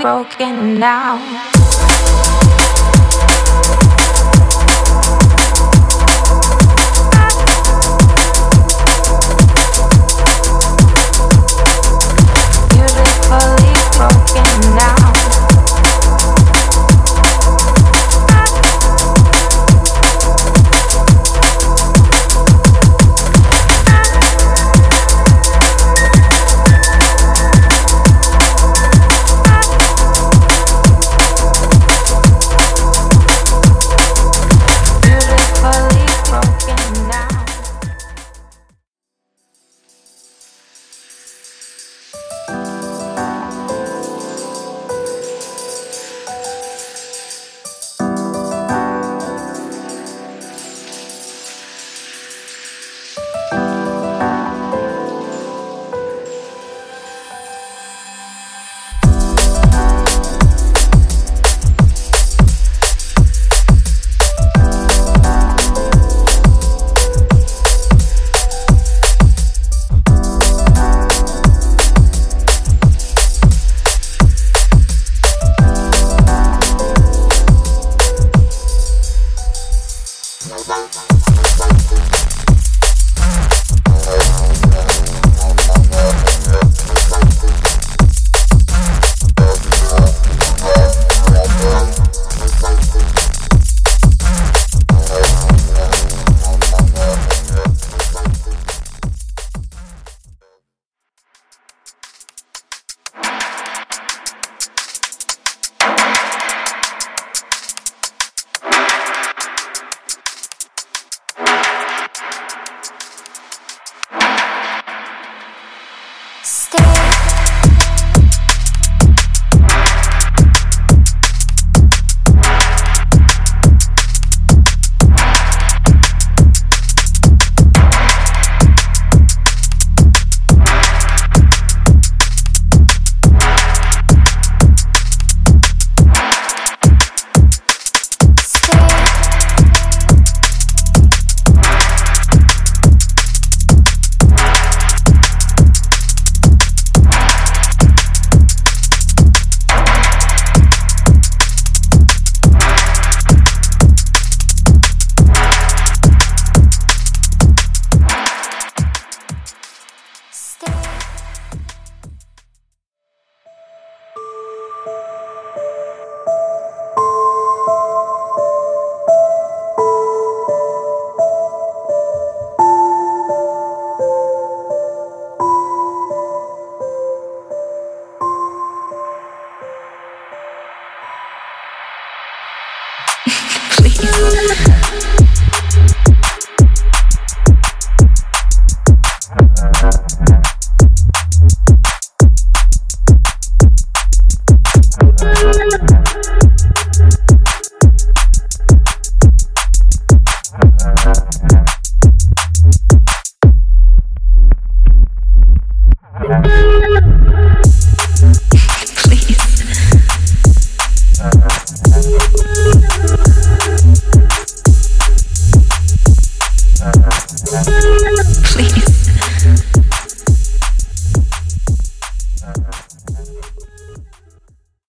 broken now. Yeah.